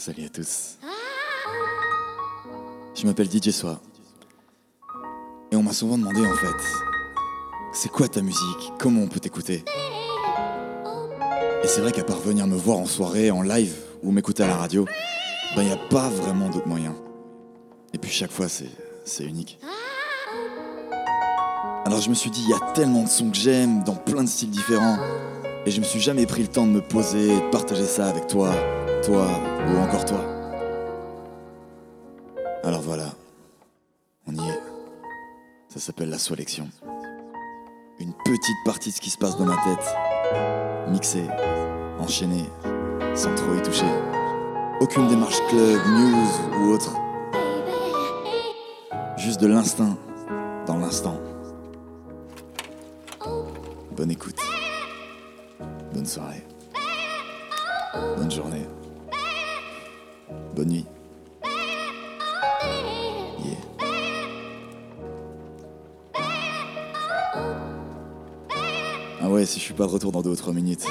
Salut à tous. Je m'appelle DJ Soa. Et on m'a souvent demandé en fait, c'est quoi ta musique? Comment on peut t'écouter? Et c'est vrai qu'à part venir me voir en soirée, en live ou m'écouter à la radio, ben y a pas vraiment d'autres moyens. Et puis chaque fois c'est c'est unique. Alors je me suis dit, il y a tellement de sons que j'aime, dans plein de styles différents. Et je me suis jamais pris le temps de me poser et de partager ça avec toi, toi ou encore toi. Alors voilà, on y est. Ça s'appelle la sélection. Une petite partie de ce qui se passe dans ma tête. Mixée, enchaînée, sans trop y toucher. Aucune démarche club, news ou autre. Juste de l'instinct dans l'instant. Bonne écoute. Bonne soirée. Bonne journée. Bonne nuit. Yeah. Ah ouais, si je suis pas de retour dans 2 ou 3 minutes.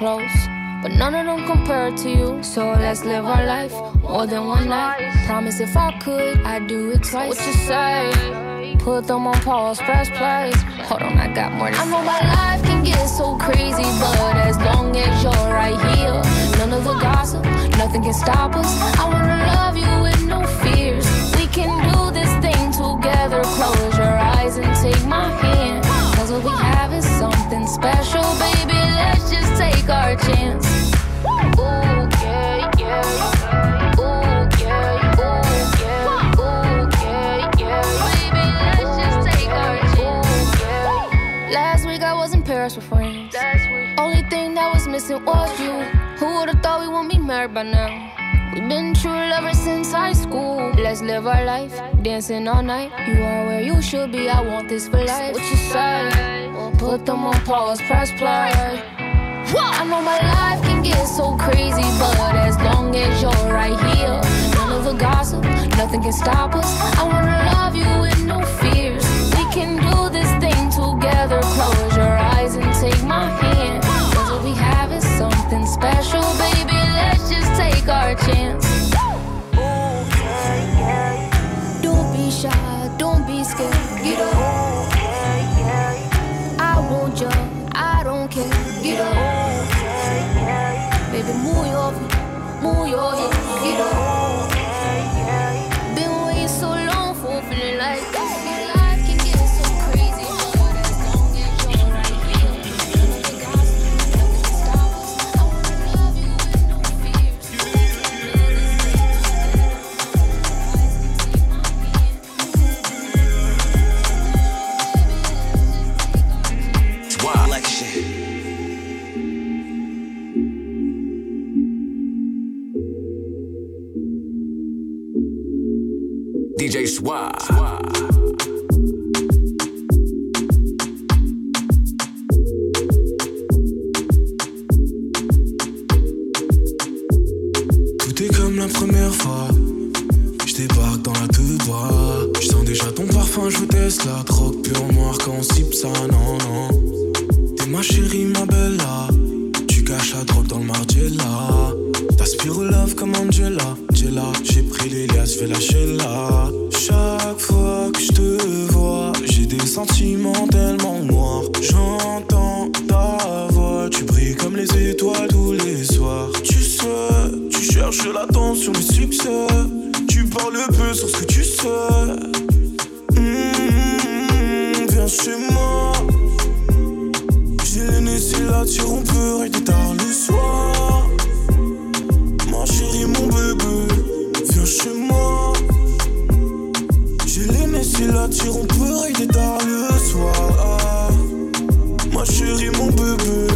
Close. But none of them compare to you. So let's live our life more than one night. Promise if I could, I'd do it twice. What you say? Put them on pause, press play. Hold on, I got more to I know my life can get so crazy, but as long as you're right here, none of the gossip, nothing can stop us. I wanna love you with no fears. We can do this thing together. Close your eyes and take my hand. Cause what we have is something special, baby. Let's just our chance. Paris with friends. Only thing that was missing was you. Who would've thought we wouldn't be married by now? We've been true lovers since high school. Let's live our life, dancing all night. You are where you should be. I want this for life. What you say? Put them on pause, press play. I know my life can get so crazy, but as long as you're right here, none of the gossip, nothing can stop us. I wanna love you with no fears. We can do this thing together. Close your eyes and take my hand. Cause what we have is something special, baby. Let's just take our chance. Don't be shy, don't be scared. Get up. I want you, I don't care. Get up. Move your feet, Tout est comme la première fois. Je débarque dans la tout droit. Je sens déjà ton parfum, je teste la drogue pure noire quand on sipe ça, non, non. T'es ma chérie, ma bella. Tu caches la drogue dans le margiela. T'aspires au love comme Angela. Angela, j'ai pris l'Elias, vais lâcher là. Chaque fois que je te vois, j'ai des sentiments tellement noirs. J'entends ta voix, tu brilles comme les étoiles tous les soirs. Tu sais, tu cherches l'attention, le succès. Tu parles peu sur ce que tu sais. Mmh, viens chez moi. J'ai le nez si là, tu peut rester tard le soir. Ma chérie, mon bébé, viens chez moi qui l'attirent, on peut rider tard le soir. Ah, ma chérie, mon bébé.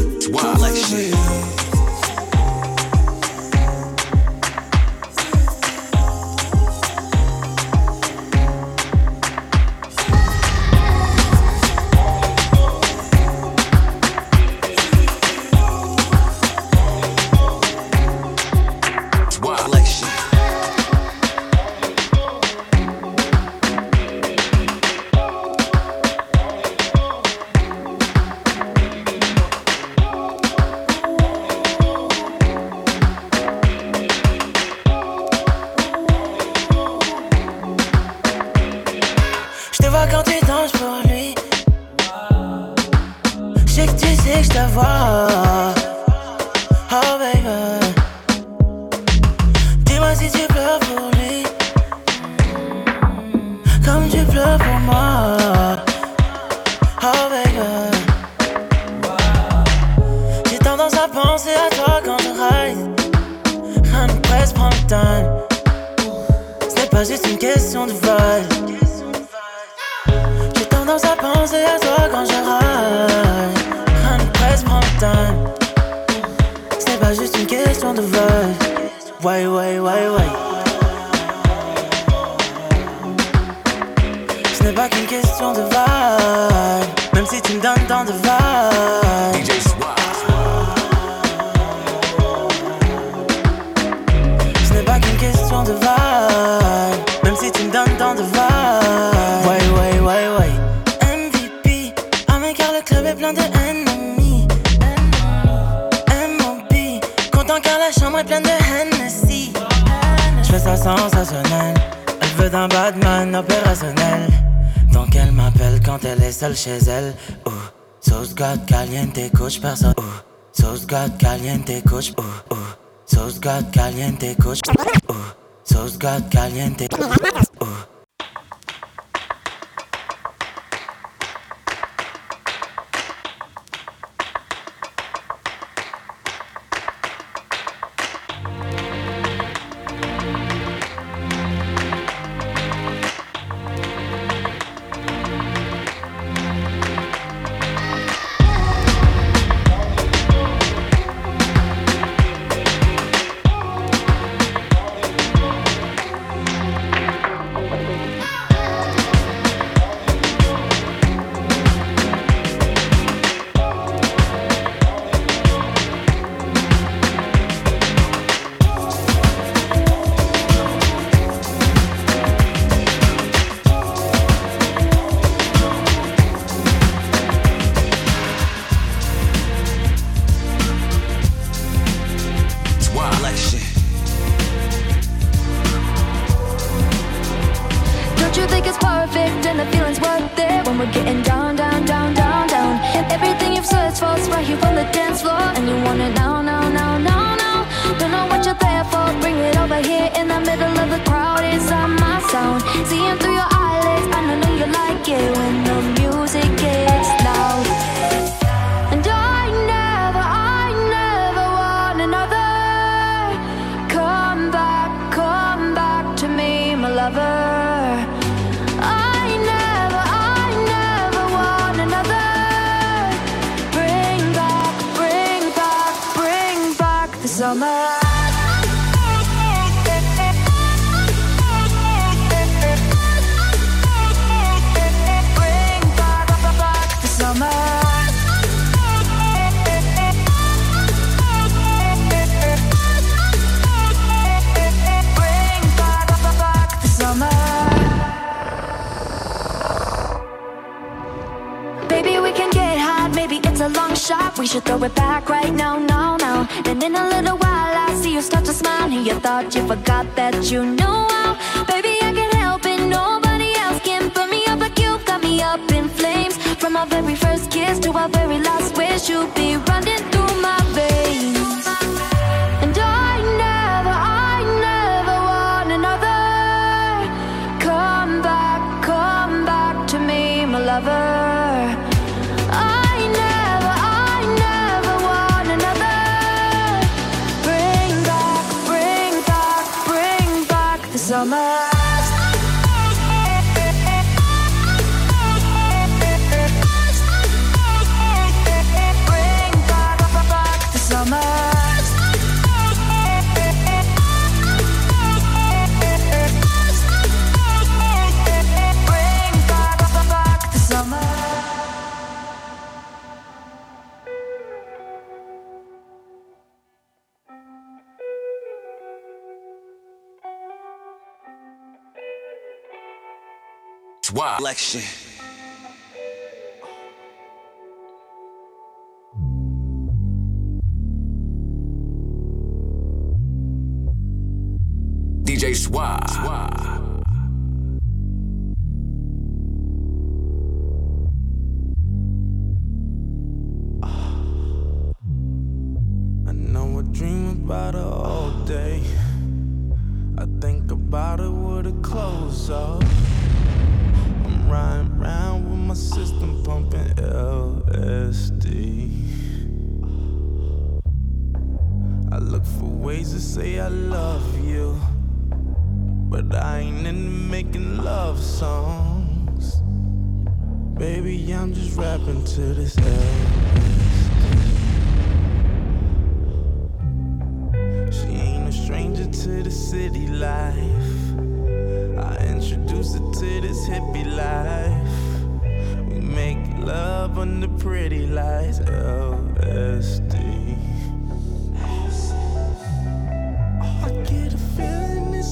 for ways to say I love you. But I ain't into making love songs. Baby, I'm just rapping to this Elvis. She ain't a stranger to the city life. I introduced her to this hippie life. We make love under pretty lights. Oh, LSD.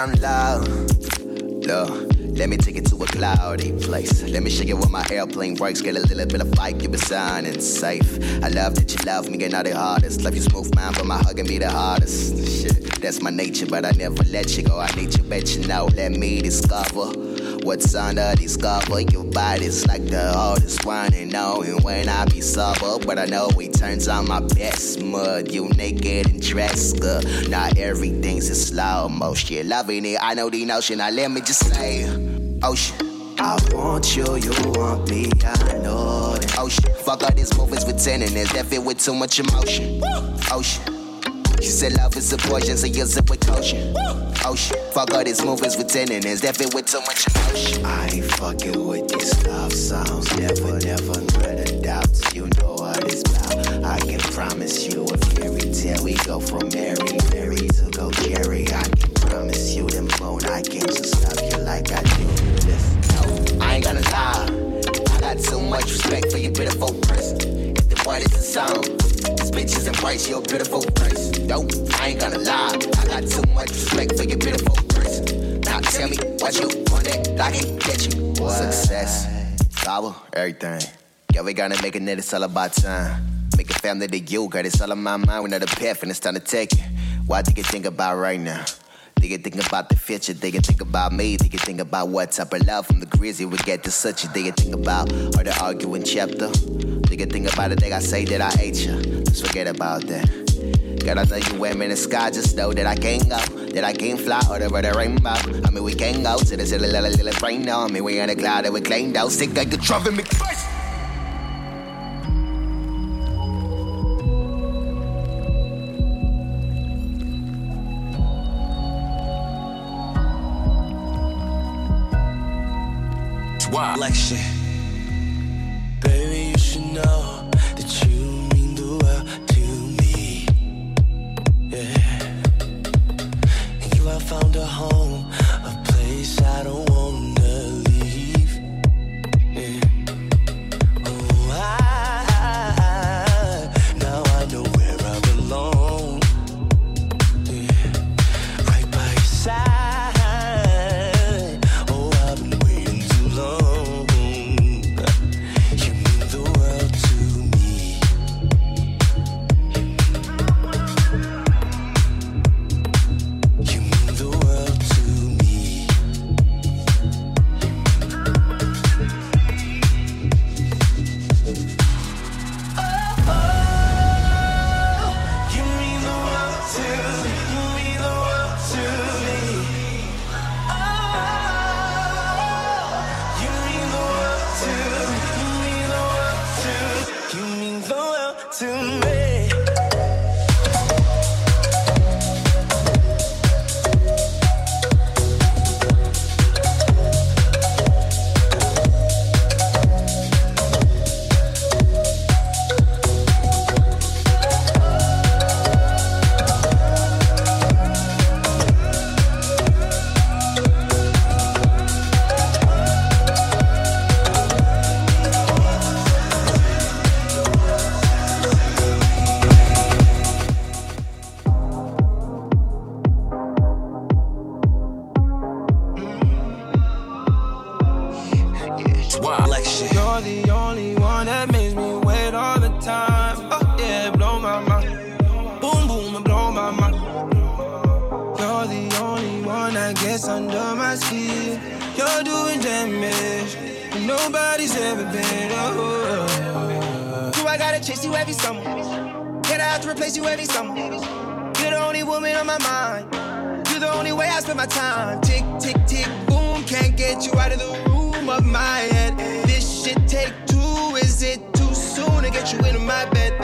lifetime love? Love. Let me take it to a cloudy place. Let me show you where my airplane works. Get a little bit of fight, keep it sound and safe. I love that you love me, get not the hardest. Love you smooth, man, but my hugging be the hardest. Shit, that's my nature, but I never let you go. I need you, bet you know. Let me discover what's under discover. Your body's like the oldest one and knowing when I be sober. But I know it turns on my best mud. You naked and dressed good. Not everything's in slow motion. Loving it, I know the notion. Now let me just say, oh, ocean. I want you, you want me, I know. Ocean. Oh, Fuck all these movies with tenderness that fit with too much emotion. Oh, ocean. She said love is a poison, so use it with caution. Ocean. Fuck all these movies with tenderness that fit with too much emotion. I ain't fucking with these love songs. Never, never let a doubt. You know what it's about. I can promise you a fairy tale. We go from Mary, Mary to go Jerry. I can promise you them phone. I can't just love you like I do. This, no, I ain't gonna lie. I got too much respect for your beautiful person. If the word is a song, these bitches embrace your beautiful person. Dope, I ain't gonna lie. I got too much respect for your beautiful person. Now tell me what you want it, I can get you. Success, power, everything. Yeah, we gonna make it, net, it's all about time. Make a family to you, girl, it's all on my mind. We're not a path and it's time to take it. What do you think about right now? Do you think about the future? Do you think about me? Do you think about what type of love from the grizzly we get to such a? Do you think about or the arguing chapter? Do you think about the day I say that I hate you? Forget about that. I know you women in the sky, just know that I can't go, that I can't fly over the rainbow. I mean, we can't go to the silly little little rain now. I mean, we on a cloud that we claimed out, sick like the trumpet me first. Swap. Like a home, every summer. yeah, I have to replace you every summer. You're the only woman on my mind. You're the only way I spend my time. Tick, tick, tick, boom. Can't get you out of the room of my head. This shit take two. Is it too soon to get you into my bed?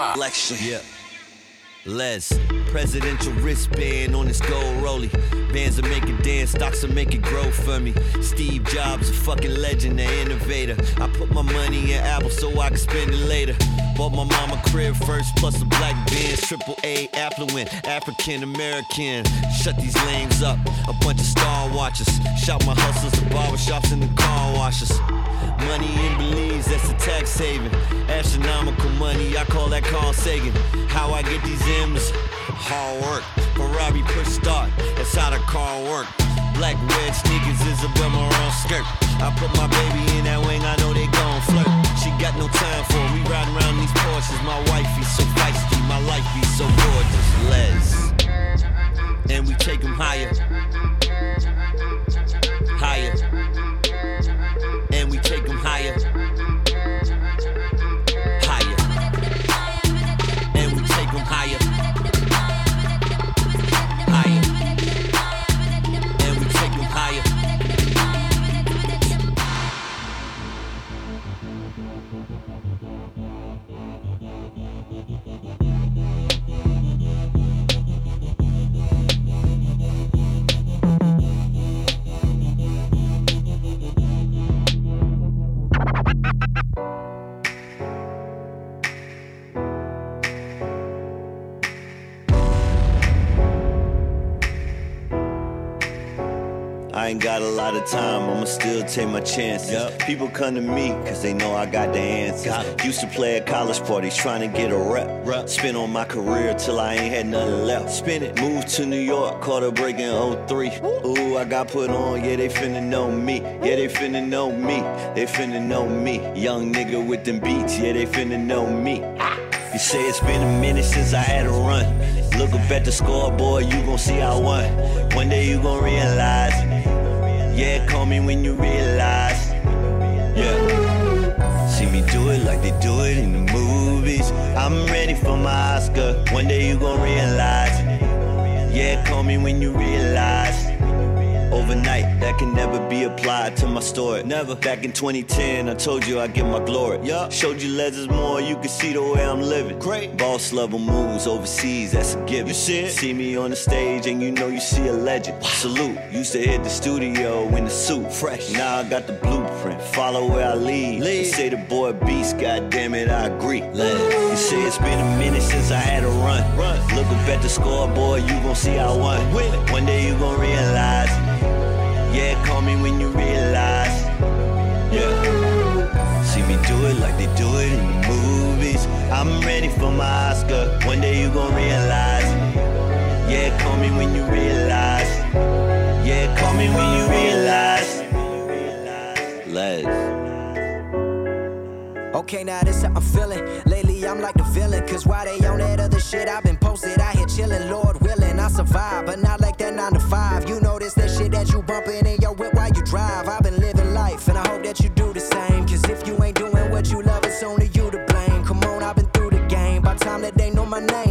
Election. Yeah. Les, presidential wristband on this gold rollie. Bands are making dance, stocks are making grow for me. Steve Jobs, a fucking legend, an innovator. I put my money in Apple so I can spend it later. Bought my mama crib first, plus a black Benz, triple A, affluent, African American. Shut these lanes up, a bunch of star watchers. Shout my hustlers to barbershops and the car washers. Money in Belize, that's a tax haven. Astronomical money, I call that Carl Sagan. How I get these M's? Hard work. Ferrari push start, that's how the car work. Black red sneakers, is Isabel Marant skirt. I put my baby in that wing, I know they gon' flirt. She got no time for it. We riding around these Porsches. My wife is so feisty, my life be so gorgeous. Les. And we take take 'em higher. Higher. Ain't got a lot of time, I'ma still take my chances. People come to me cause they know I got the answers. Used to play at college parties trying to get a rep. Spin on my career till I ain't had nothing left. Spin it. Moved to New York, caught a break in 03. Ooh, I got put on, yeah, they finna know me. Yeah, they finna know me. They finna know me. Young nigga with them beats, yeah, they finna know me. You say it's been a minute since I had a run. Look up at the scoreboard, you gon' see I won. One day you gon' realize. Yeah, call me when you realize. Yeah. See me do it like they do it in the movies. I'm ready for my Oscar. One day you gon' realize. Yeah, call me when you realize. Overnight, that can never be applied to my story. Never. Back in 2010, I told you I get my glory. Yeah. Showed you legends more, you can see the way I'm living. Great. Boss level moves overseas, that's a given. You see it? See me on the stage and you know you see a legend. Salute. Used to hit the studio in the suit. Fresh. Now I got the blueprint. Follow where I lead. lead. You say the boy beast, god damn it, I agree. You say it's been a minute since I had a run. run. Look up at the scoreboard, you gon' see I won. Win. One day you gon' realize. The movies. I'm ready for my Oscar. One day you gon' realize. Yeah, call me when you realize. Yeah, call me when you realize. Les. Okay, now this how I'm feeling. Lately, I'm like the villain. Cause while they on that other shit, I've been posted out here chilling. Lord willing, I survive. But not like that 9 to 5. You notice that shit that you bumping in your whip while you drive. I've my name,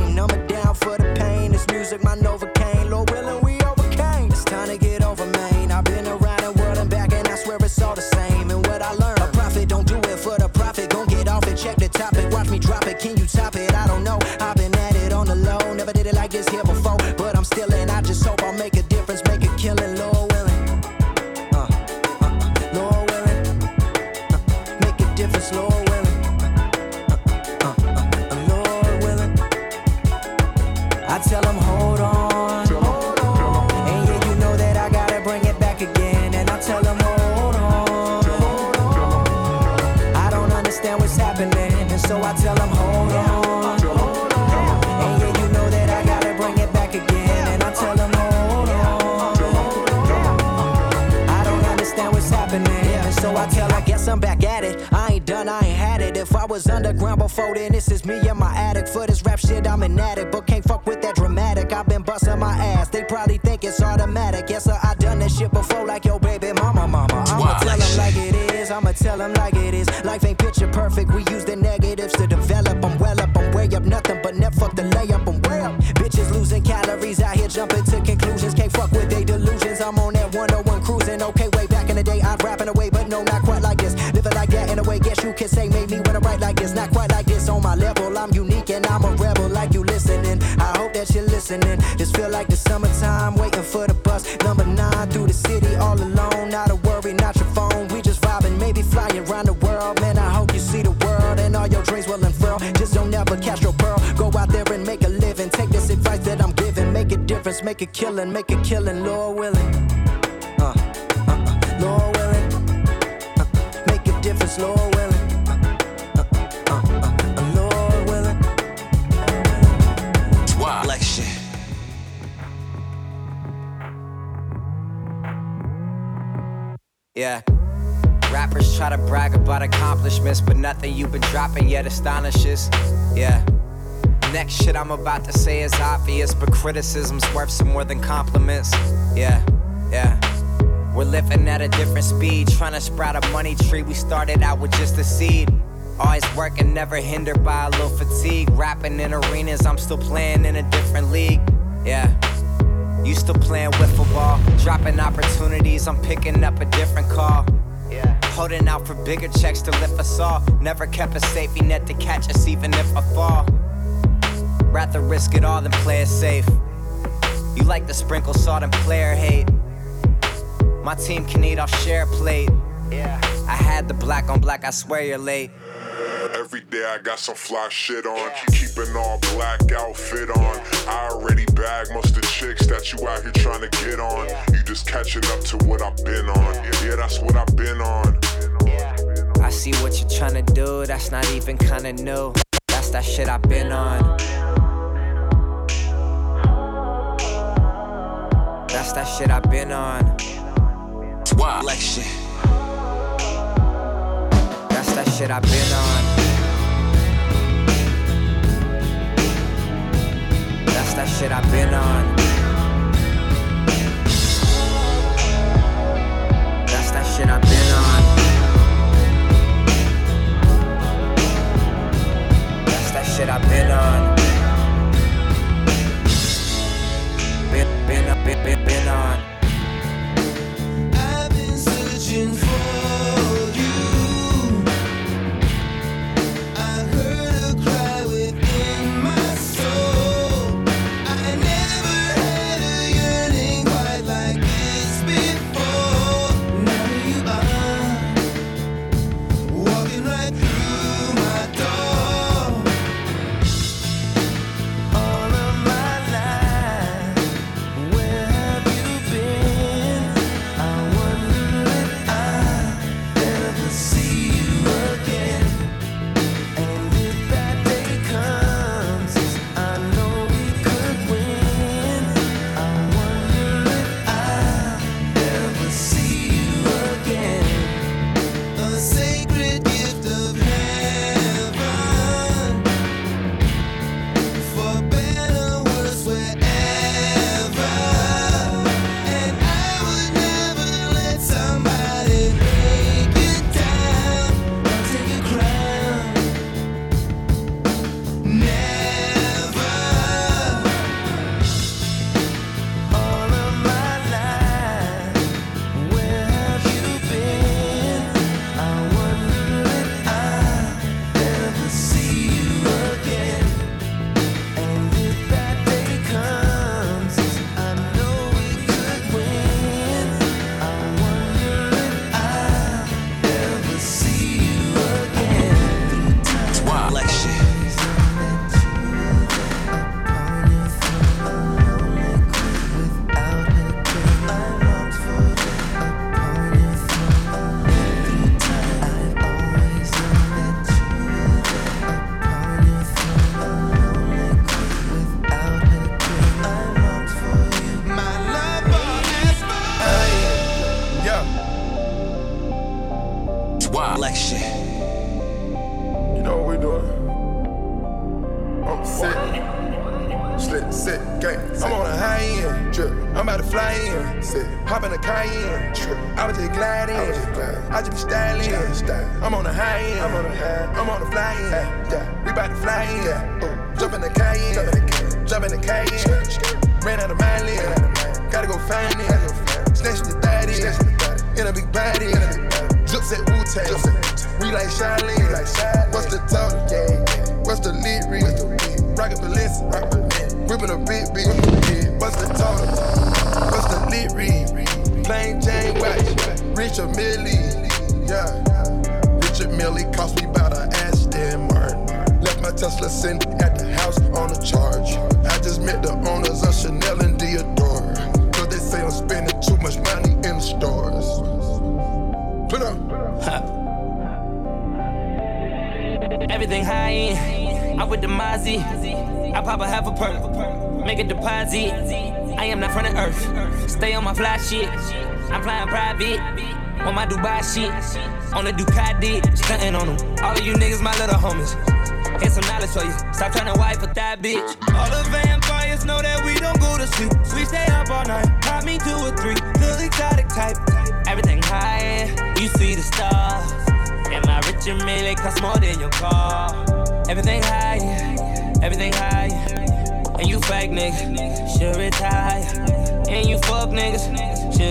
was underground before, then this is me in my attic. For this rap shit, I'm an addict, but can say made me when I write like this. Not quite like this on my level. I'm unique and I'm a rebel like you listening. I hope that you're listening. Just feel like the summertime, waiting for the bus. Number nine through the city, all alone. Not a worry, not your phone. We just vibing, maybe flying around the world. Man, I hope you see the world and all your dreams will unfurl. Just don't ever catch your pearl. Go out there and make a living. Take this advice that I'm giving. Make a difference, make a killing, make a killing, Lord willing. Try to brag about accomplishments, but nothing you've been dropping yet astonishes. Yeah. Next shit I'm about to say is obvious, but criticism's worth some more than compliments. Yeah, yeah. We're living at a different speed, trying to sprout a money tree. We started out with just a seed. Always working, never hindered by a little fatigue. Rapping in arenas, I'm still playing in a different league. Yeah. You still playing wiffle ball, dropping opportunities. I'm picking up a different call. Holding out for bigger checks to lift us all. Never kept a safety net to catch us, even if I fall. Rather risk it all than play it safe. You like to sprinkle salt and player hate. My team can eat, I'll share plate. Yeah. I had the black on black, I swear you're late. Every day I got some fly shit on. Keeping all black outfit on. I already bagged most of the chicks that you out here trying to get on. You just catching up to what I've been on. Yeah, that's what I've been on. I see what you're trying to do, that's not even kinda new. That's that shit I've been on. That's that shit I've been on. Wow. Like shit. I've been on. That's that shit I've been on. That's that shit I've been on. That's that shit I've been on. Been, been, been, been, been on. I've been searching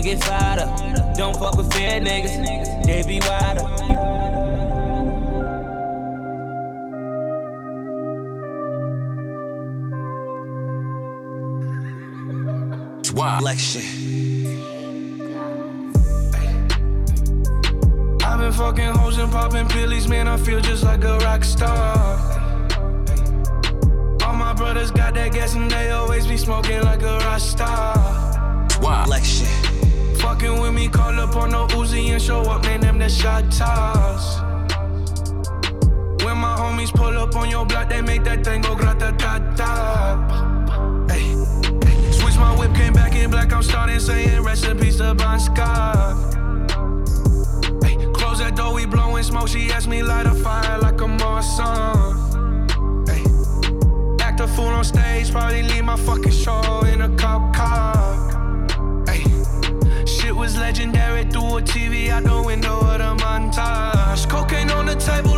get fired up. Don't fuck with fair niggas, they be wider. Stage, probably leave my fucking show in a cop car. Ay, Shit was legendary through a TV out the window of the montage. Cocaine on the table,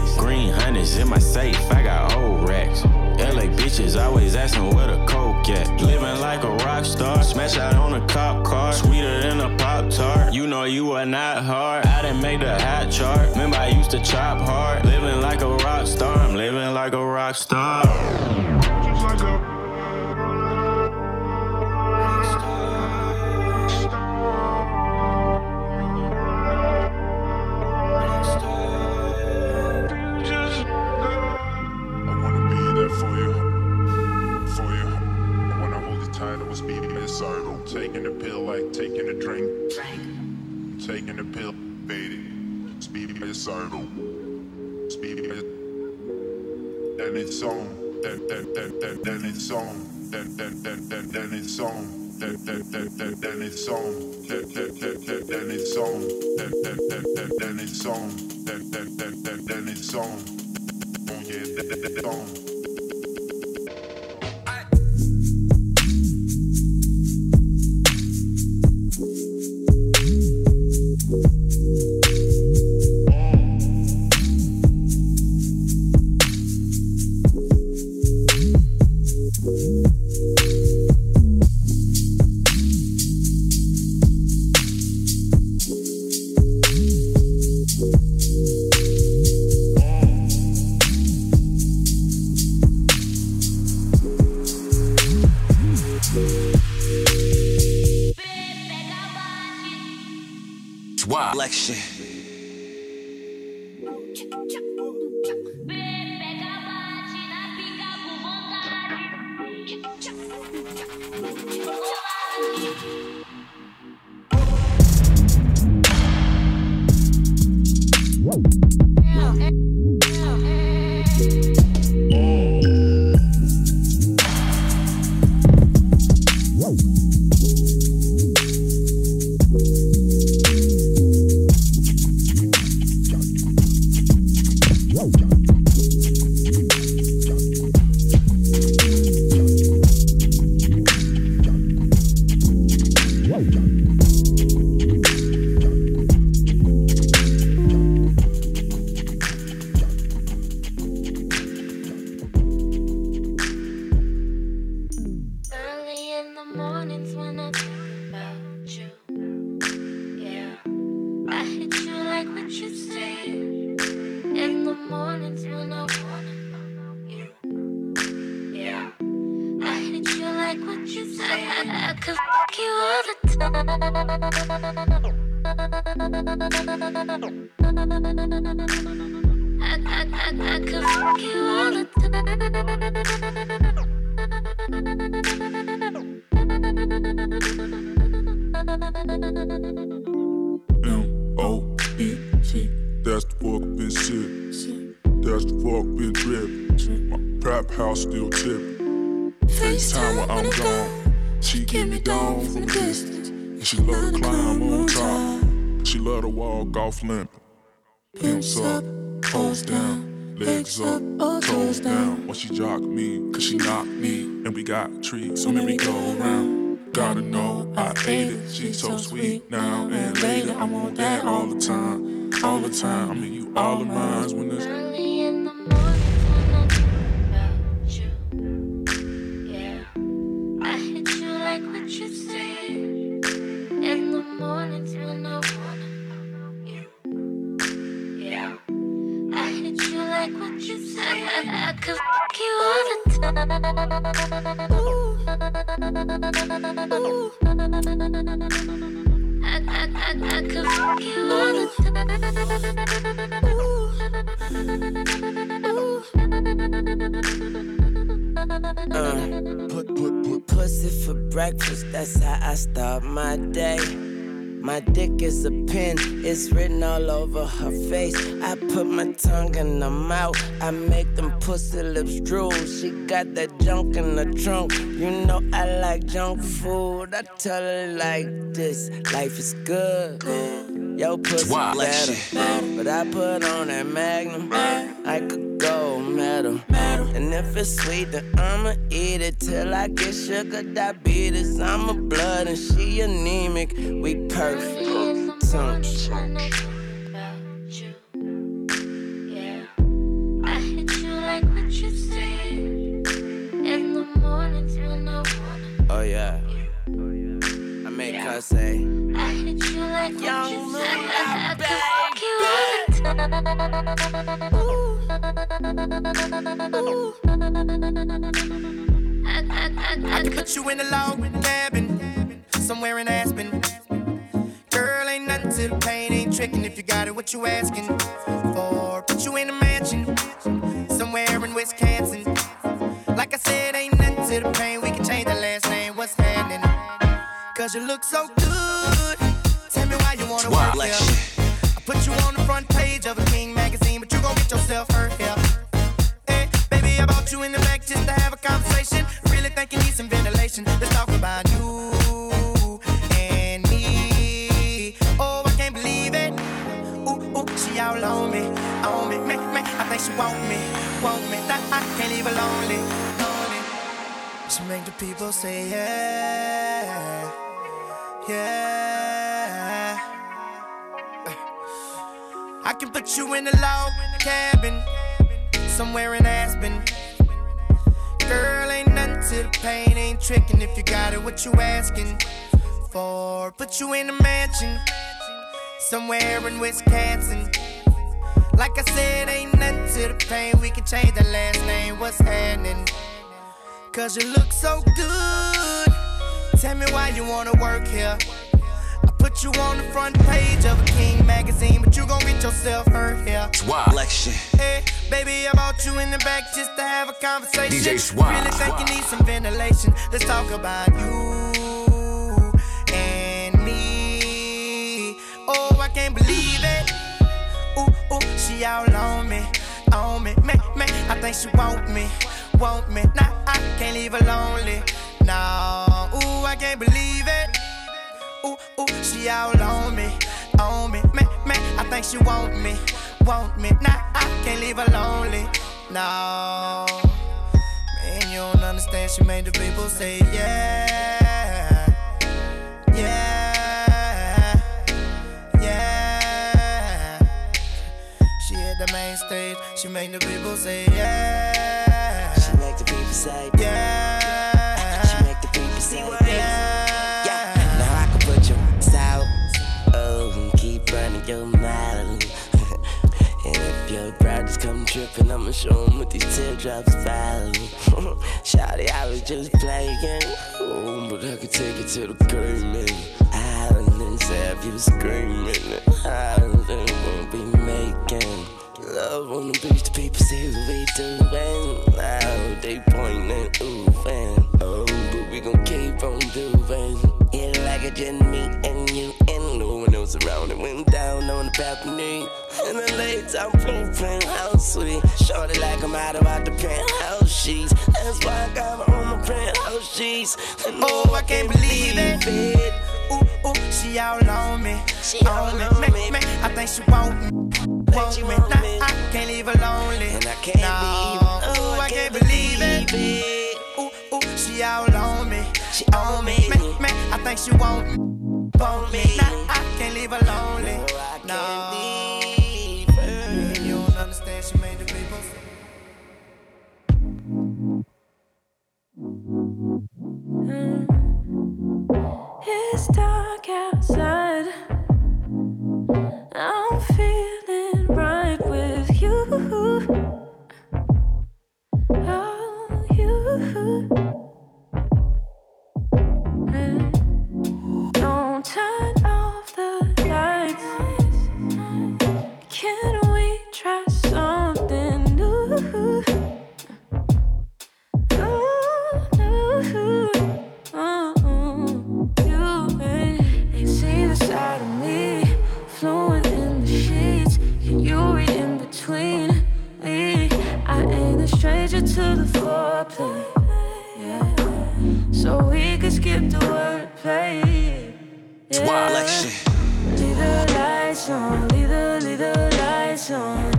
Green hundreds in my safe, I got old racks. LA bitches always asking where the coke at. Living like a rock star, smash out on a cop car, sweeter than a pop tart. You know you are not hard. I didn't make the hot chart. Remember I used to chop hard. Living like a rock star, I'm living like a rock star. Like taking a drink. Taking the pill, baby. Speed inside. Speed Then it's on. Then then then then then it's on. Then then then then then it's on. Then then then then then it's on. Then then then then then it's on. Then then then then then it's on. Then then then then then it's on. Oh yeah, that, that, that, on. election. So sweet lips drool. She got that junk in the trunk, you know I like junk food. I tell her like this, life is good. Yo, pussy Wow. better, but I put on that magnum. I could go metal. And if it's sweet, then I'ma eat it till I get sugar diabetes. I'm a blood and she anemic. We perfect. Tongue yeah. I make her say. I hit you like what you say. I, could you all. I, I, I, can put you in a log cabin, somewhere in Aspen. Girl, ain't nothing to the pain, ain't tricking if you got it, what you asking for? Put you in a mansion, somewhere in Wisconsin. Like I said, ain't nothing to the pain, we Cause you look so good, tell me why you wanna Wow. work here. I put you on the front page of a King magazine, but you gon' get yourself hurt here. Hey, baby, I brought you in the back just to have a conversation. Really think you need some ventilation. Let's talk about you and me. Oh, I can't believe it. Ooh, ooh, she all on me, on me, me, me. I think she want me, want me. Nah, I can't leave her lonely, lonely. She make the people say yeah, yeah. I can put you in a log cabin somewhere in Aspen. Girl, ain't nothing to the pain, ain't tricking if you got it, what you asking for? Put you in a mansion somewhere in Wisconsin. Like I said, ain't nothing to the pain, we can change the last name, what's happening? Cause you look so good. Tell me why you wanna work here. I put you on the front page of a King magazine, but you gon' get yourself hurt here. Swag. Election. Hey, baby, I brought you in the back just to have a conversation. DJ Swa. Really think you need some ventilation. Let's talk about you and me. Oh, I can't believe it. Ooh, ooh, she all on me, on me, me, me. I think she want me, want me. Nah, I can't leave her lonely. Nah, ooh, I can't believe it. Ooh, ooh, she all on me, on me, me, me. I think she want me, want me. Nah, I can't leave her lonely. No, man, you don't understand. She made the people say yeah, yeah, yeah. She hit the main stage. She made the people say yeah. She make the people say yeah. Come dripping, I'ma show 'em what these teardrops value. Shawty, I was just playing. Ooh, but I could take it to the grave, man. Islands have you screaming. Islands won't be making. Love on the beach, the people say what we doing. Now they pointing, ooh. Oh, but we gon' keep on doing. Yeah, like it just me and you and else around. It went down on the balcony. And the late I'm pooping, how sweet. Shorty like I'm out about the penthouse sheets. That's why I got her on my penthouse sheets. And Oh, I can't believe it. Ooh, ooh, she all on me. She on me. Me, me. I think she want me. Want me. Nah, I can't leave her lonely. And I can't no. Oh, ooh, I can't believe it. Ooh, ooh, she all on me. She on me. Me, me. I think she want me. Want me. Nah, I can't leave her lonely. Foreplay. Yeah. So we could skip the wordplay. Yeah. Leave the lights on, leave the, leave the lights on,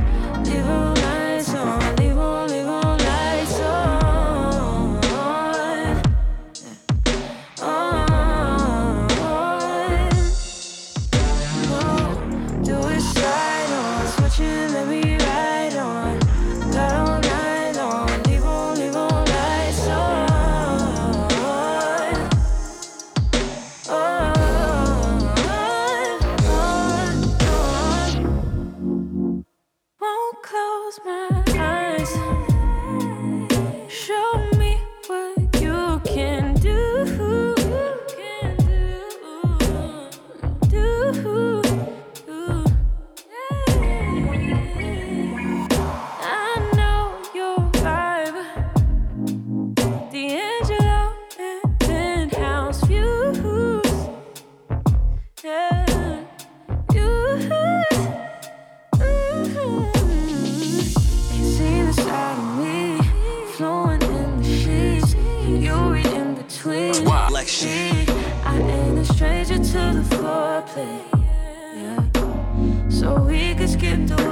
we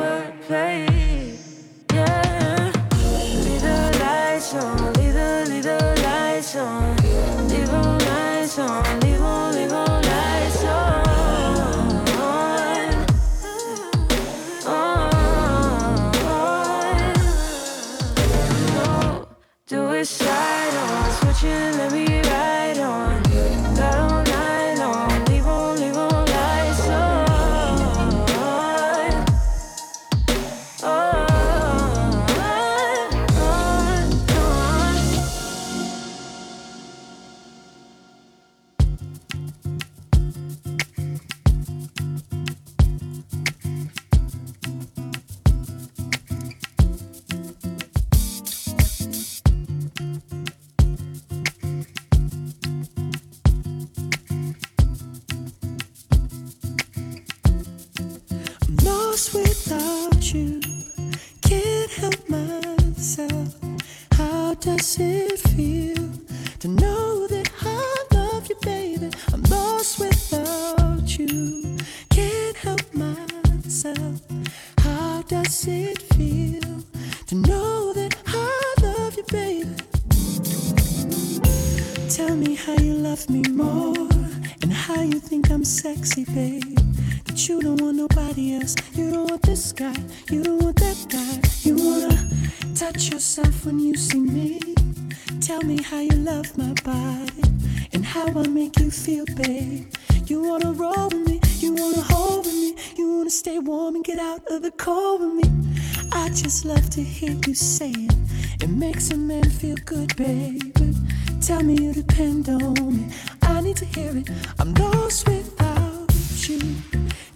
of the cold with me. I just love to hear you say it. It makes a man feel good, baby. Tell me you depend on me. I need to hear it. I'm lost without you.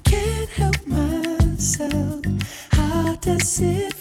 Can't help myself. How does it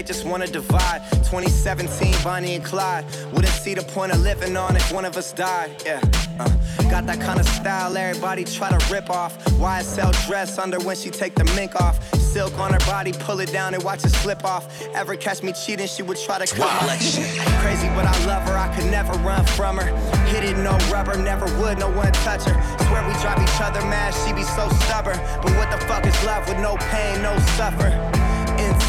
they just wanna divide. 2017, Bonnie and Clyde. Wouldn't see the point of living on if one of us died. Yeah, uh, got that kind of style everybody try to rip off. YSL dress under when she take the mink off. Silk on her body, pull it down and watch it slip off. Ever catch me cheating, she would try to cut my Crazy, but I love her, I could never run from her. Hit it, no rubber, never would, no one touch her. Swear we drive each other mad, she be so stubborn. But what the fuck is love with no pain, no suffer?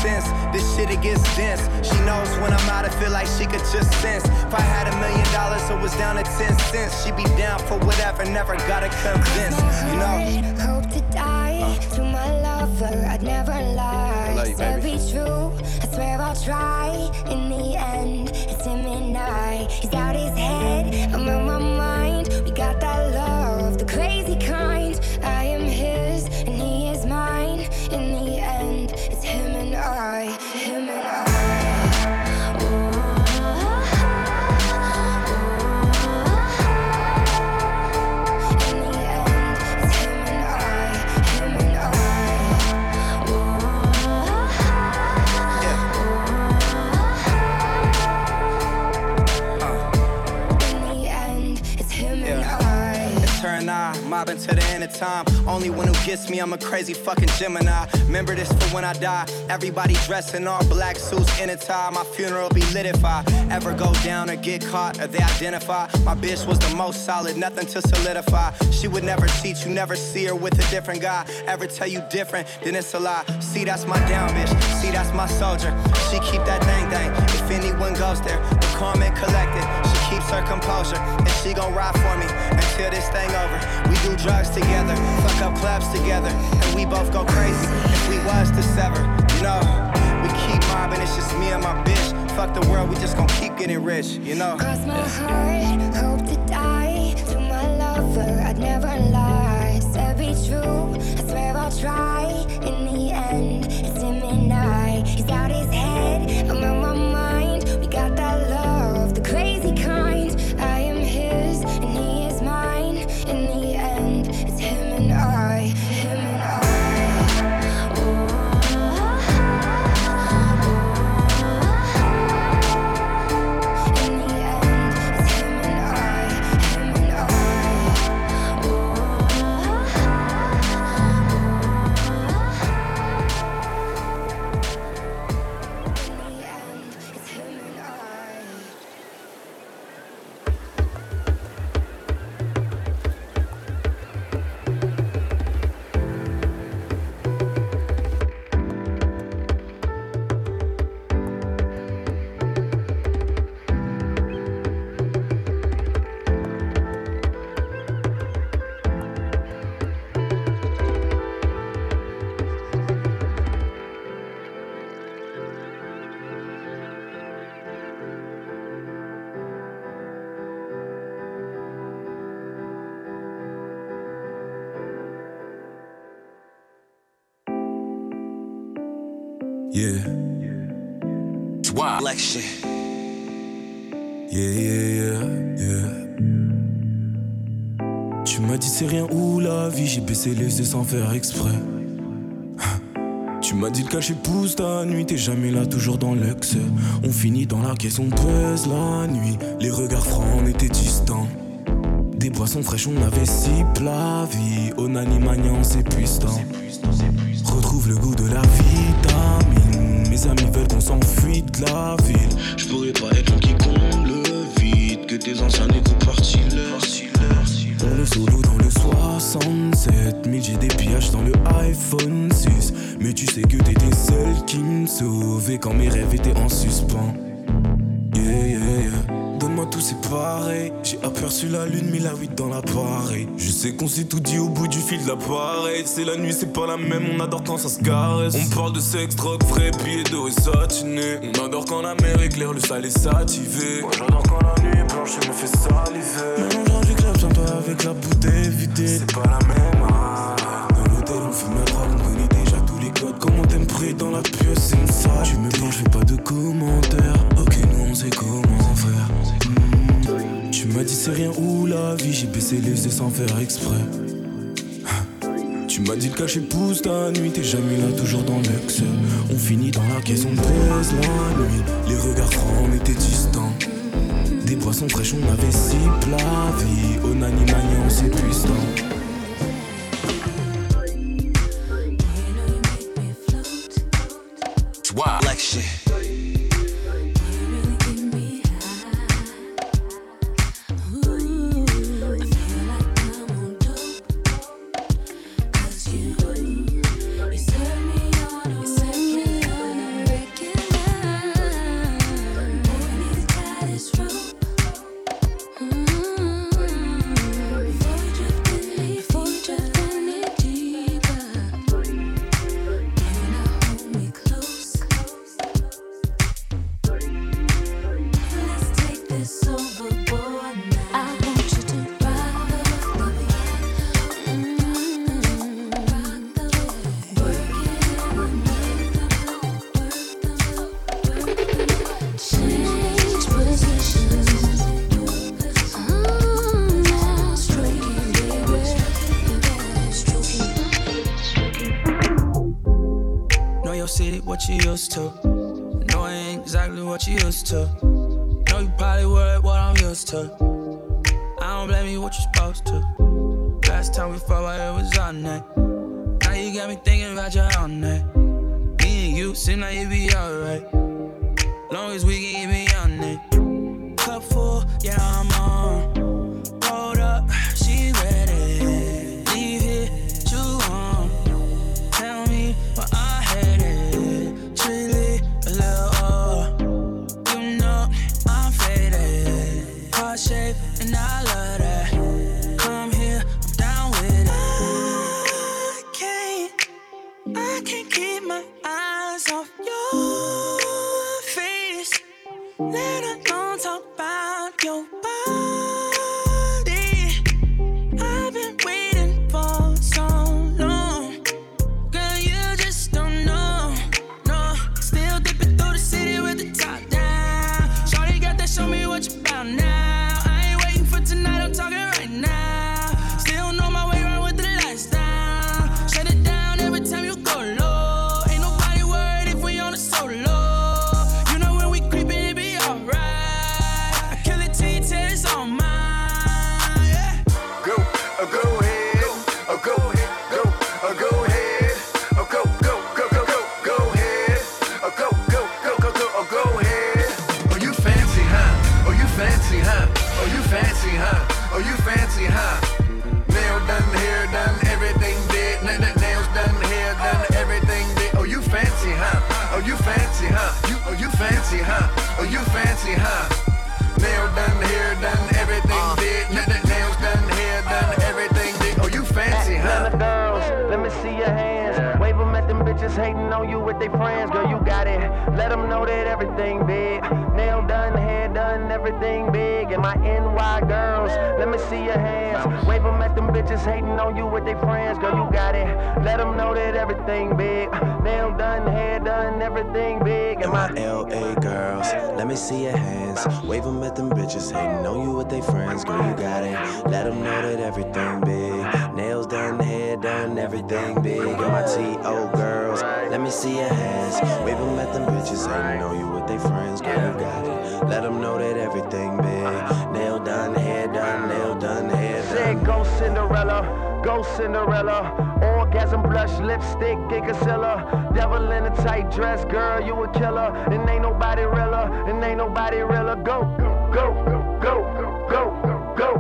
Incense, this shit it gets dense. She knows when I'm out, I feel like she could just sense. If I had a million dollars, it was down to 10 cents. She'd be down for whatever, never gotta convince, you know? I hope to die to my lover. I'd never lie. Love you, baby. be true. I swear I'll try. In the time. Only one who gets me, I'm a crazy fucking Gemini. Remember this for when I die. Everybody dressed in all black suits in a tie. My funeral be lit if I ever go down or get caught or they identify. My bitch was the most solid, nothing to solidify. She would never cheat, you never see her with a different guy. Ever tell you different, then it's a lie. See, that's my down bitch. See, that's my soldier. She keep that thing thing. If anyone goes there, the and collected. Keeps her composure, and she gon' ride for me until this thing over. We do drugs together, fuck up clubs together, and we both go crazy if we was to sever. You know, we keep mobbing, it's just me and my bitch. Fuck the world, we just gon' keep getting rich, you know. Cross my heart, hope to die. To my lover, I'd never lie. Said be true, I swear I'll try. In the end, Tu m'as dit c'est rien ou la vie, j'ai baissé les yeux sans faire exprès. Tu m'as dit le cachet pousse ta nuit, t'es jamais là, toujours dans l'excès. On finit dans la caisse, on pèse la nuit. Les regards francs, on était distants. Des boissons fraîches, on avait si la vie. Onani maniant, c'est puissant. Retrouve le goût de la vitamine. Mes amis veulent qu'on s'enfuit de la ville. Je pourrais pas être qui comble le vide. Que tes anciens écoutes partis leur. On est solo dans le 67 000 j'ai des pillages dans le iPhone 6 Mais tu sais que t'étais seul qui me sauvait Quand mes rêves étaient en suspens J'ai aperçu la lune, mis la 8 dans l'appareil Je sais qu'on s'est tout dit au bout du fil de l'appareil C'est la nuit, c'est pas la même, on adore quand ça se caresse. On parle de sexe, drogue, frais, billets d'or et satiné On adore quand la mer éclaire, le sale est sativé. Moi j'adore quand la nuit est blanche et me fait saliver. Mélangeant du club, sympa avec la bouteille vidée C'est pas la même ah. Dans l'hôtel, on fume la drogue, on connaît déjà tous les codes. Comment t'aimes pris dans la pièce, c'est une salle Tu me je fais pas de commentaires. Ok, nous on sait comment faire. Tu m'as dit c'est rien ou la vie, j'ai baissé les yeux sans faire exprès. Tu m'as dit le cachet pousse ta nuit, t'es jamais là, toujours dans l'excès. On finit dans la caisse, on pèse la nuit. Les regards francs, on était distants. Des boissons fraîches, on avait si la vie. Onani maniant, c'est puissant. Swap. Election. Change seem like it be alright. Long as we at hating on you with their friends. Girl, you got it. Let them know that everything big. Nail done, hair done, everything big. And my LA girls, let me see your hands. Wave them at them bitches hating on you with their friends. Girl, you got it. Let them know that everything big. Nails done, hair done, everything big. And my TO girls, let me see your hands. Wave them at them bitches hating on you with their friends. Girl, you got it. Let them know that everything big. Nail done, hair done, hair. Said go Cinderella, go Cinderella. Orgasm blush, lipstick, and concealer. Devil in a tight dress, girl, you a killer. And ain't nobody realer, and ain't nobody realer. Go, go, go, go, go, go,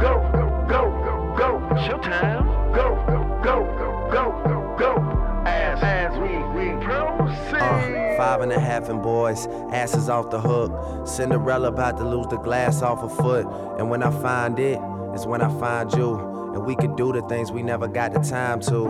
go, go, go. Showtime. Go, go, go, go. As, as we, we proceed. Uh, five and a half and boys, asses off the hook. Cinderella about to lose the glass off her foot. And when I find it, is when I find you. And we can do the things we never got the time to.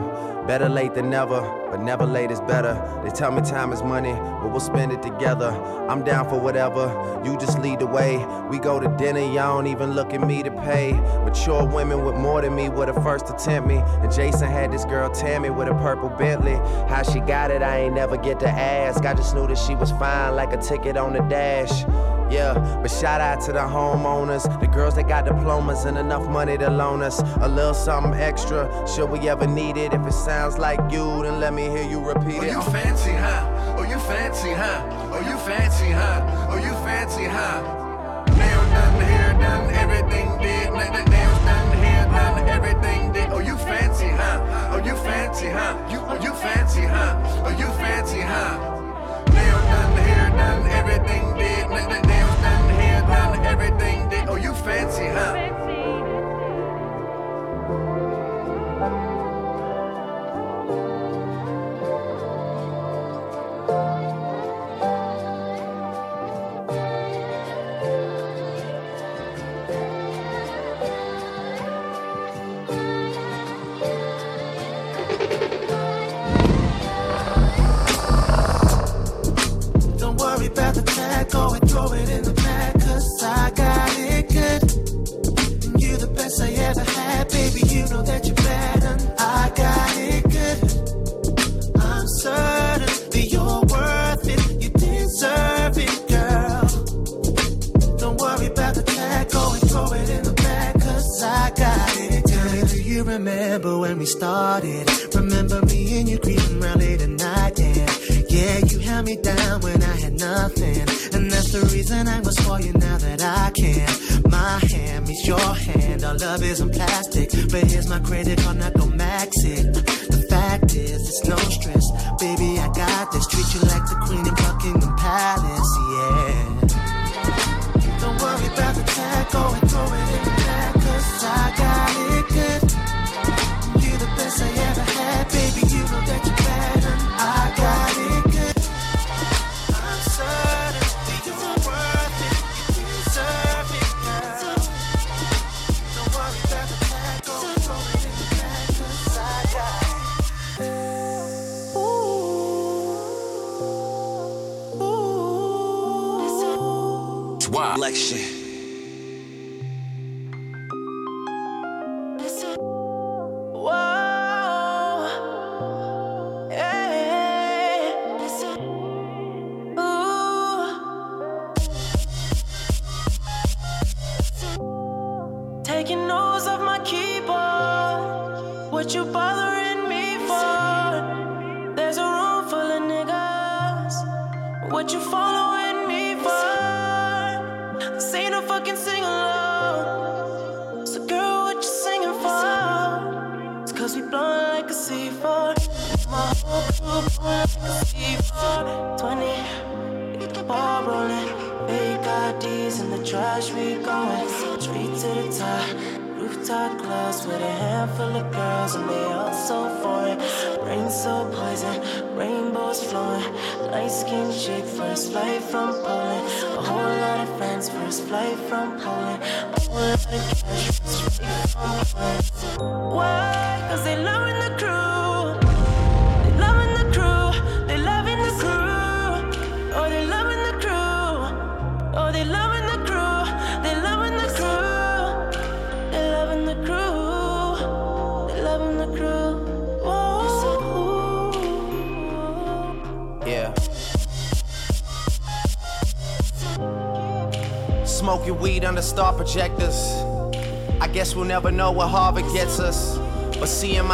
Better late than never, but never late is better. They tell me time is money, but we'll spend it together. I'm down for whatever, you just lead the way. We go to dinner, y'all don't even look at me to pay. Mature women with more than me were the first to tempt me. And Jason had this girl Tammy with a purple Bentley. How she got it, I ain't never get to ask. I just knew that she was fine, like a ticket on the dash. Yeah, but shout out to the homeowners, the girls that got diplomas and enough money to loan us a little something extra. Should we ever need it? If it sounds like you, then let me hear you repeat oh, it. Oh, you fancy, huh? Oh, you fancy, huh? Oh, you fancy, huh? Oh, you fancy, huh? Nail done, hair done, everything did. Na- na- Nails done, hair done, everything did. Oh, you fancy, huh? Oh, you fancy, huh? You, oh, you fancy, huh? Oh, you fancy, huh? Nail done, hair done, everything did. Everything did. Oh, you fancy, huh? Remember when we started? Remember me and you creeping around late at night, yeah. Yeah, you held me down when I had nothing. And that's the reason I was for you now that I can. My hand meets your hand. Our love isn't plastic. But here's my credit card, not go max it. The fact is, it's no stress. Baby, I got this. Treat you like the queen in Buckingham Palace, yeah. Don't worry about the tag, go and throw it in the bag, cause I got it good. You the best I ever had, baby, you know that you're bad, I got it good. I'm certain that you're worth it, you deserve it, girl. Don't worry about the tag, go throw it in the bag, cause I got it. Swap. Election. Guess know what Harvard gets us. But seeing my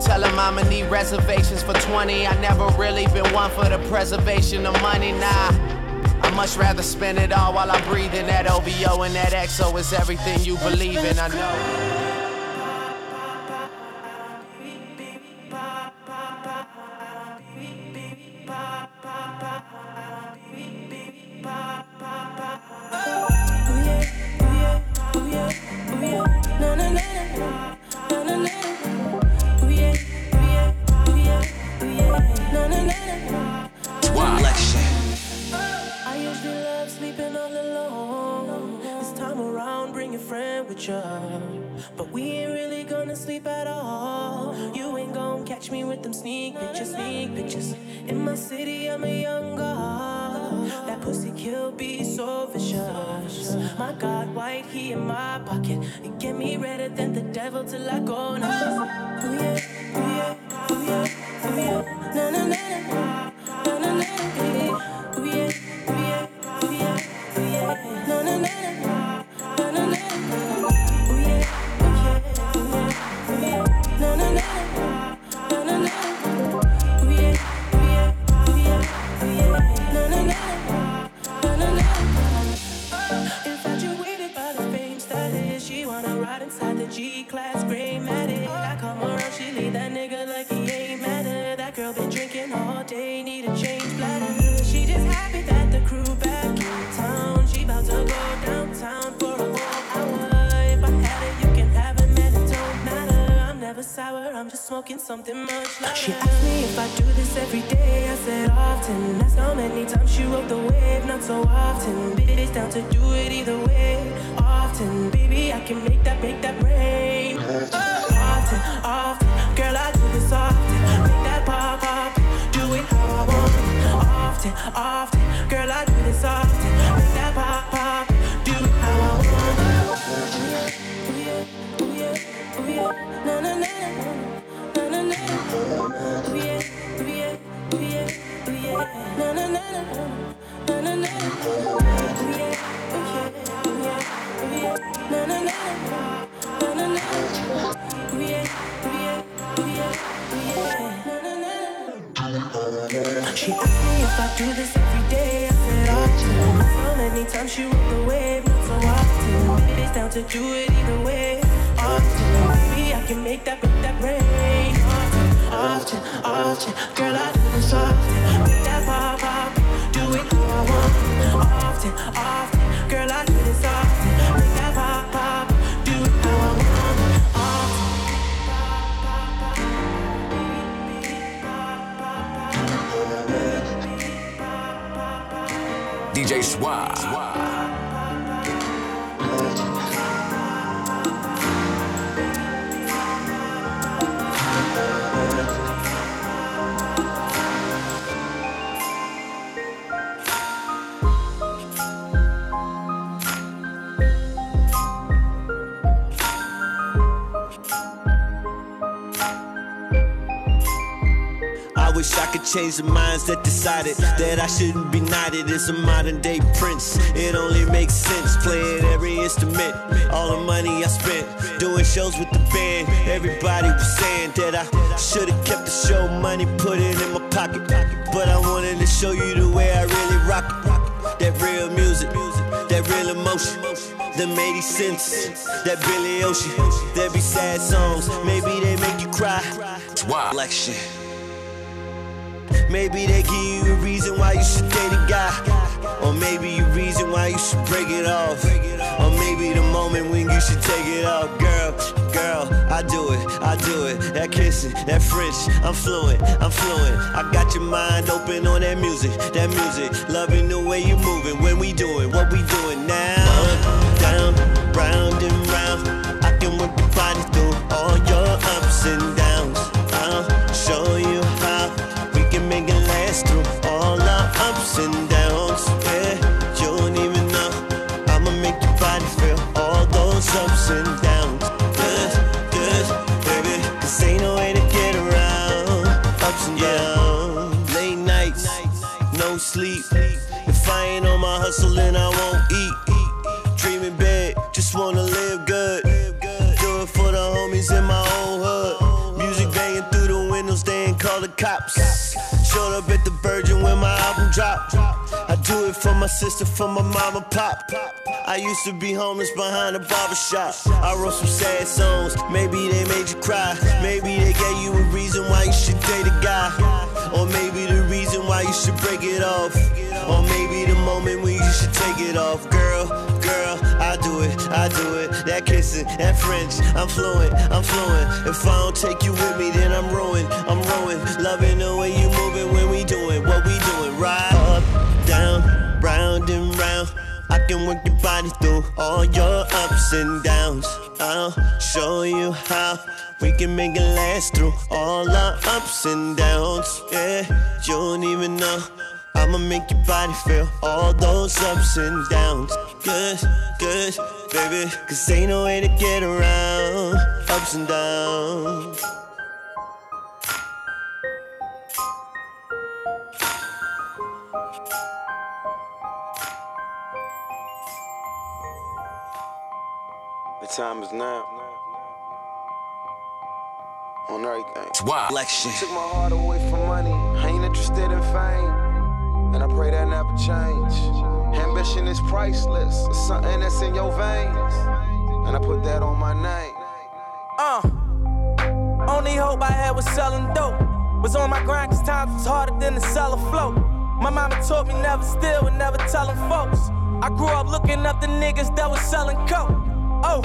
Tell him I'ma need reservations for 20. I never really been one for the preservation of money, nah. I much rather spend it all while I'm breathing. That OVO and that XO is everything you believe in, I know. Could the minds that decided that I shouldn't be knighted as a modern day prince. It only makes sense playing every instrument. All the money I spent doing shows with the band. Everybody was saying that I should have kept the show money, put it in my pocket. But I wanted to show you the way I really rock it. That real music, that real emotion. Them 80 cents, that Billy Ocean. There be sad songs, maybe they make you cry. Like shit. Maybe they give you a reason why you should date a guy. Or maybe a reason why you should break it off. Or maybe the moment when you should take it off. Girl, girl, I do it, I do it. That kissing, that French, I'm fluent, I'm fluent. I got your mind open on that music, that music. Loving the way you moving when we doing what we doing now. Up, down, round and round. I can work your body through all your ups and downs. Ups and downs. Yeah, you don't even know. I'ma make your body feel all those ups and downs. Good, good, baby. Cause ain't no way to get around ups and downs. Late nights, no sleep. If I ain't on my hustle, then I won't eat. Dreaming big, just wanna live good. Do it for the homies in my old hood. Music banging through the windows, they ain't call the cops. My sister, from my mama, pop. I used to be homeless behind a barber shop. I wrote some sad songs, maybe they made you cry. Maybe they gave you a reason why you should date a guy. Or maybe the reason why you should break it off. Or maybe the moment when you should take it off. Girl, girl, I do it, I do it. That kissing, that French, I'm fluent, I'm fluent. If I don't take you with me, then I'm ruined, I'm ruined. Loving the way you Can work your body through all your ups and downs. I'll show you how we can make it last through all our ups and downs. Yeah, you don't even know. I'ma make your body feel all those ups and downs. Good, good, baby. Cause ain't no way to get around ups and downs. Time is now. On everything. Wow. Election. Took my heart away from money. I ain't interested in fame. And I pray that never change. Ambition is priceless. It's something that's in your veins. And I put that on my name. Uh, only hope I had was selling dope. Was on my grind cause times was harder than to sell a float. My mama taught me never steal and never telling folks. I grew up looking up the niggas that was selling coke. Oh,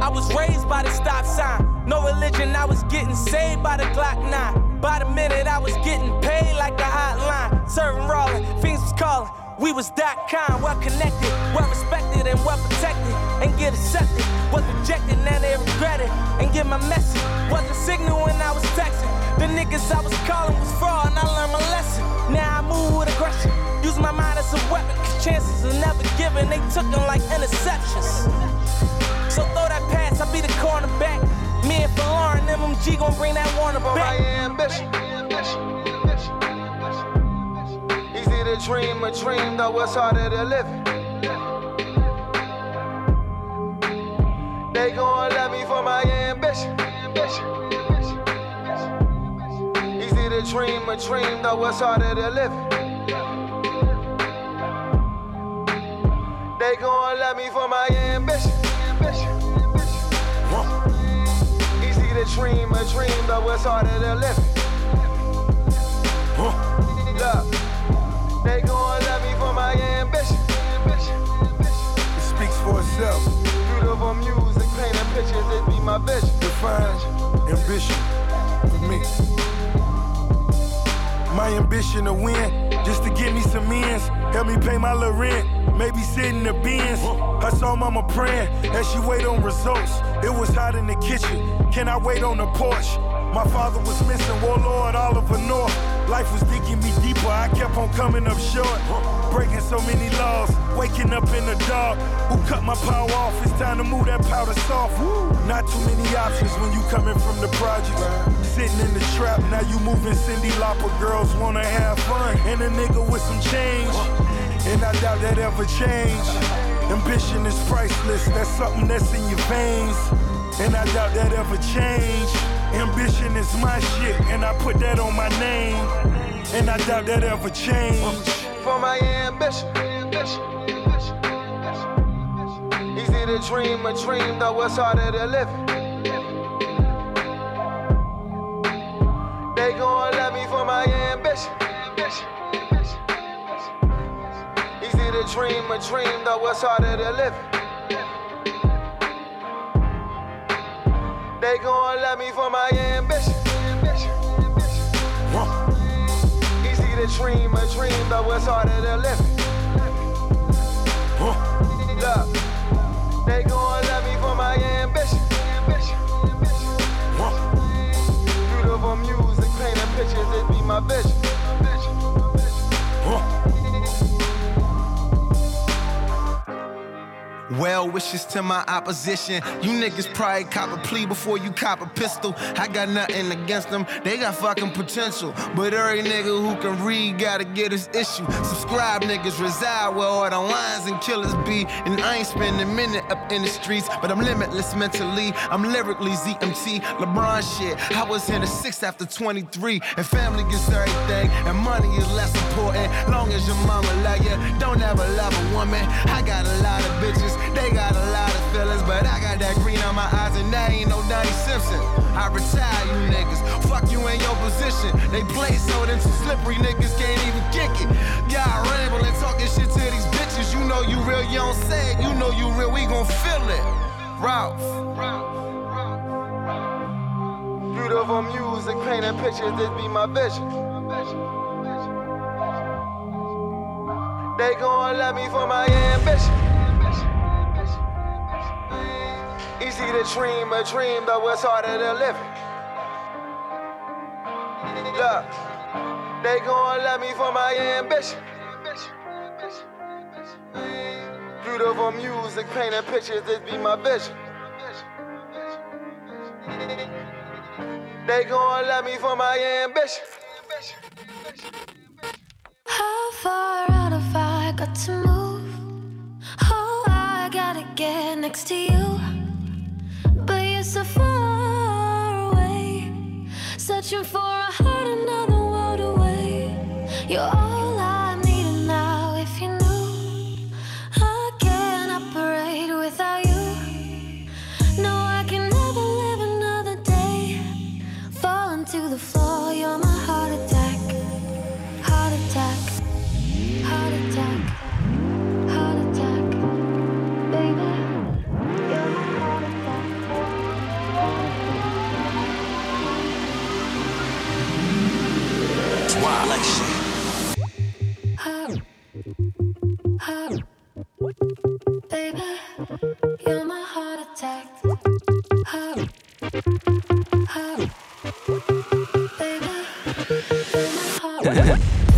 I was raised by the stop sign. No religion, I was getting saved by the Glock 9. By the minute, I was getting paid like a hotline. Serving rolling, things was calling. We was that kind, well connected, well respected, and well protected. And get accepted, was rejected, now they regret it. And get my message, wasn't signal when I was texting. The niggas I was calling was fraud, and I learned my lesson. Now I move with aggression, use my mind as a weapon, cause chances are never given. They took them like interceptions. So throw that pass, I'll be the cornerback. Me and Lauren, MMG gon' bring that Warner For my back. ambition. Easy to dream a dream, though it's harder to live. They gon' love me for my ambition. Easy to dream a dream, though it's harder to live. They gon' love me for my ambition. To dream a dream, though it's harder to live it. Look, they gon' love me for my ambition. It speaks for itself. Beautiful music, painting pictures, it be my vision. Define ambition for me. My ambition to win, just to get me some ends. Help me pay my little rent. Maybe sit in the bins. I saw mama praying as she wait on results. It was hot in the kitchen. Can I wait on the porch? My father was missing, oh Warlord Oliver North. Life was digging me deeper, I kept on coming up short. Breaking so many laws, waking up in the dark. Who cut my power off? It's time to move that powder soft. Not too many options when you coming from the projects. Sitting in the trap, now you moving Cyndi Lauper. Girls wanna have fun, and a nigga with some change. And I doubt that ever change. Ambition is priceless, that's something that's in your veins. And I doubt that ever change. Ambition is my shit, and I put that on my name. And I doubt that ever change. For my ambition. Easy to dream a dream, though it's harder to live it. They gon' love me for my ambition. Easy to dream a dream, though it's harder to live. They gon' love me for my ambition. Huh. Easy to dream a dream, but what's harder to live Look, they gon' love me for my ambition. Beautiful music, painting pictures, it be my vision. To my opposition. You niggas probably cop a plea before you cop a pistol. I got nothing against them, they got fucking potential. But every nigga who can read gotta get his issue. Subscribe niggas reside where all the lines and killers be. And I ain't spending a minute up in the streets, but I'm limitless mentally. I'm lyrically ZMT, LeBron shit. I was in the six after 23, and family gets everything, and money is less important. Long as your mama love you, don't ever love a woman. I got a lot of bitches, they got a lot of feelings, but I got that green on my eyes, and that ain't no Donnie Simpson. I retire you niggas, fuck you in your position. They play so them some slippery niggas can't even kick it. Y'all rambling, talking shit to these bitches. You know you real, you don't say it. You know you real, we gon' feel it. Ralph. Beautiful music, painting pictures, this be my vision. They gon' love me for my ambition. Easy to dream a dream, though it's harder to live it. Look, they gon' love me for my ambition. Beautiful music, painting pictures, this be my vision. They gon' love me for my ambition. How far out have I got to move? Oh, I gotta get next to you. So far away. Searching for a heart another world away. You're all Baby, you're my heart attack. Oh. Oh. Baby, you're my heart attack.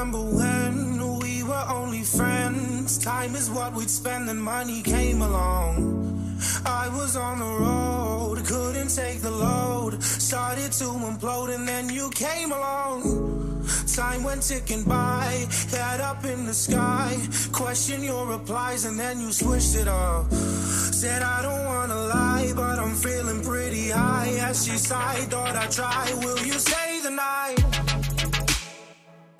remember when we were only friends. Time is what we'd spend, and money came along. I was on the road, couldn't take the load. Started to implode, and then you came along. Time went ticking by, head up in the sky. Question your replies, and then you switched it up. Said, I don't wanna lie, but I'm feeling pretty high. As she sighed, thought I'd try. Will you stay the night?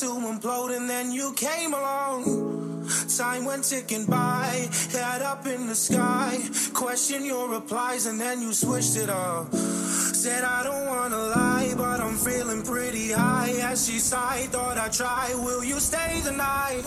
to implode, and then you came along. Time went ticking by, head up in the sky. Question your replies, and then you switched it up. Said I don't wanna lie, but I'm feeling pretty high. As she sighed, thought I'd try. Will you stay the night?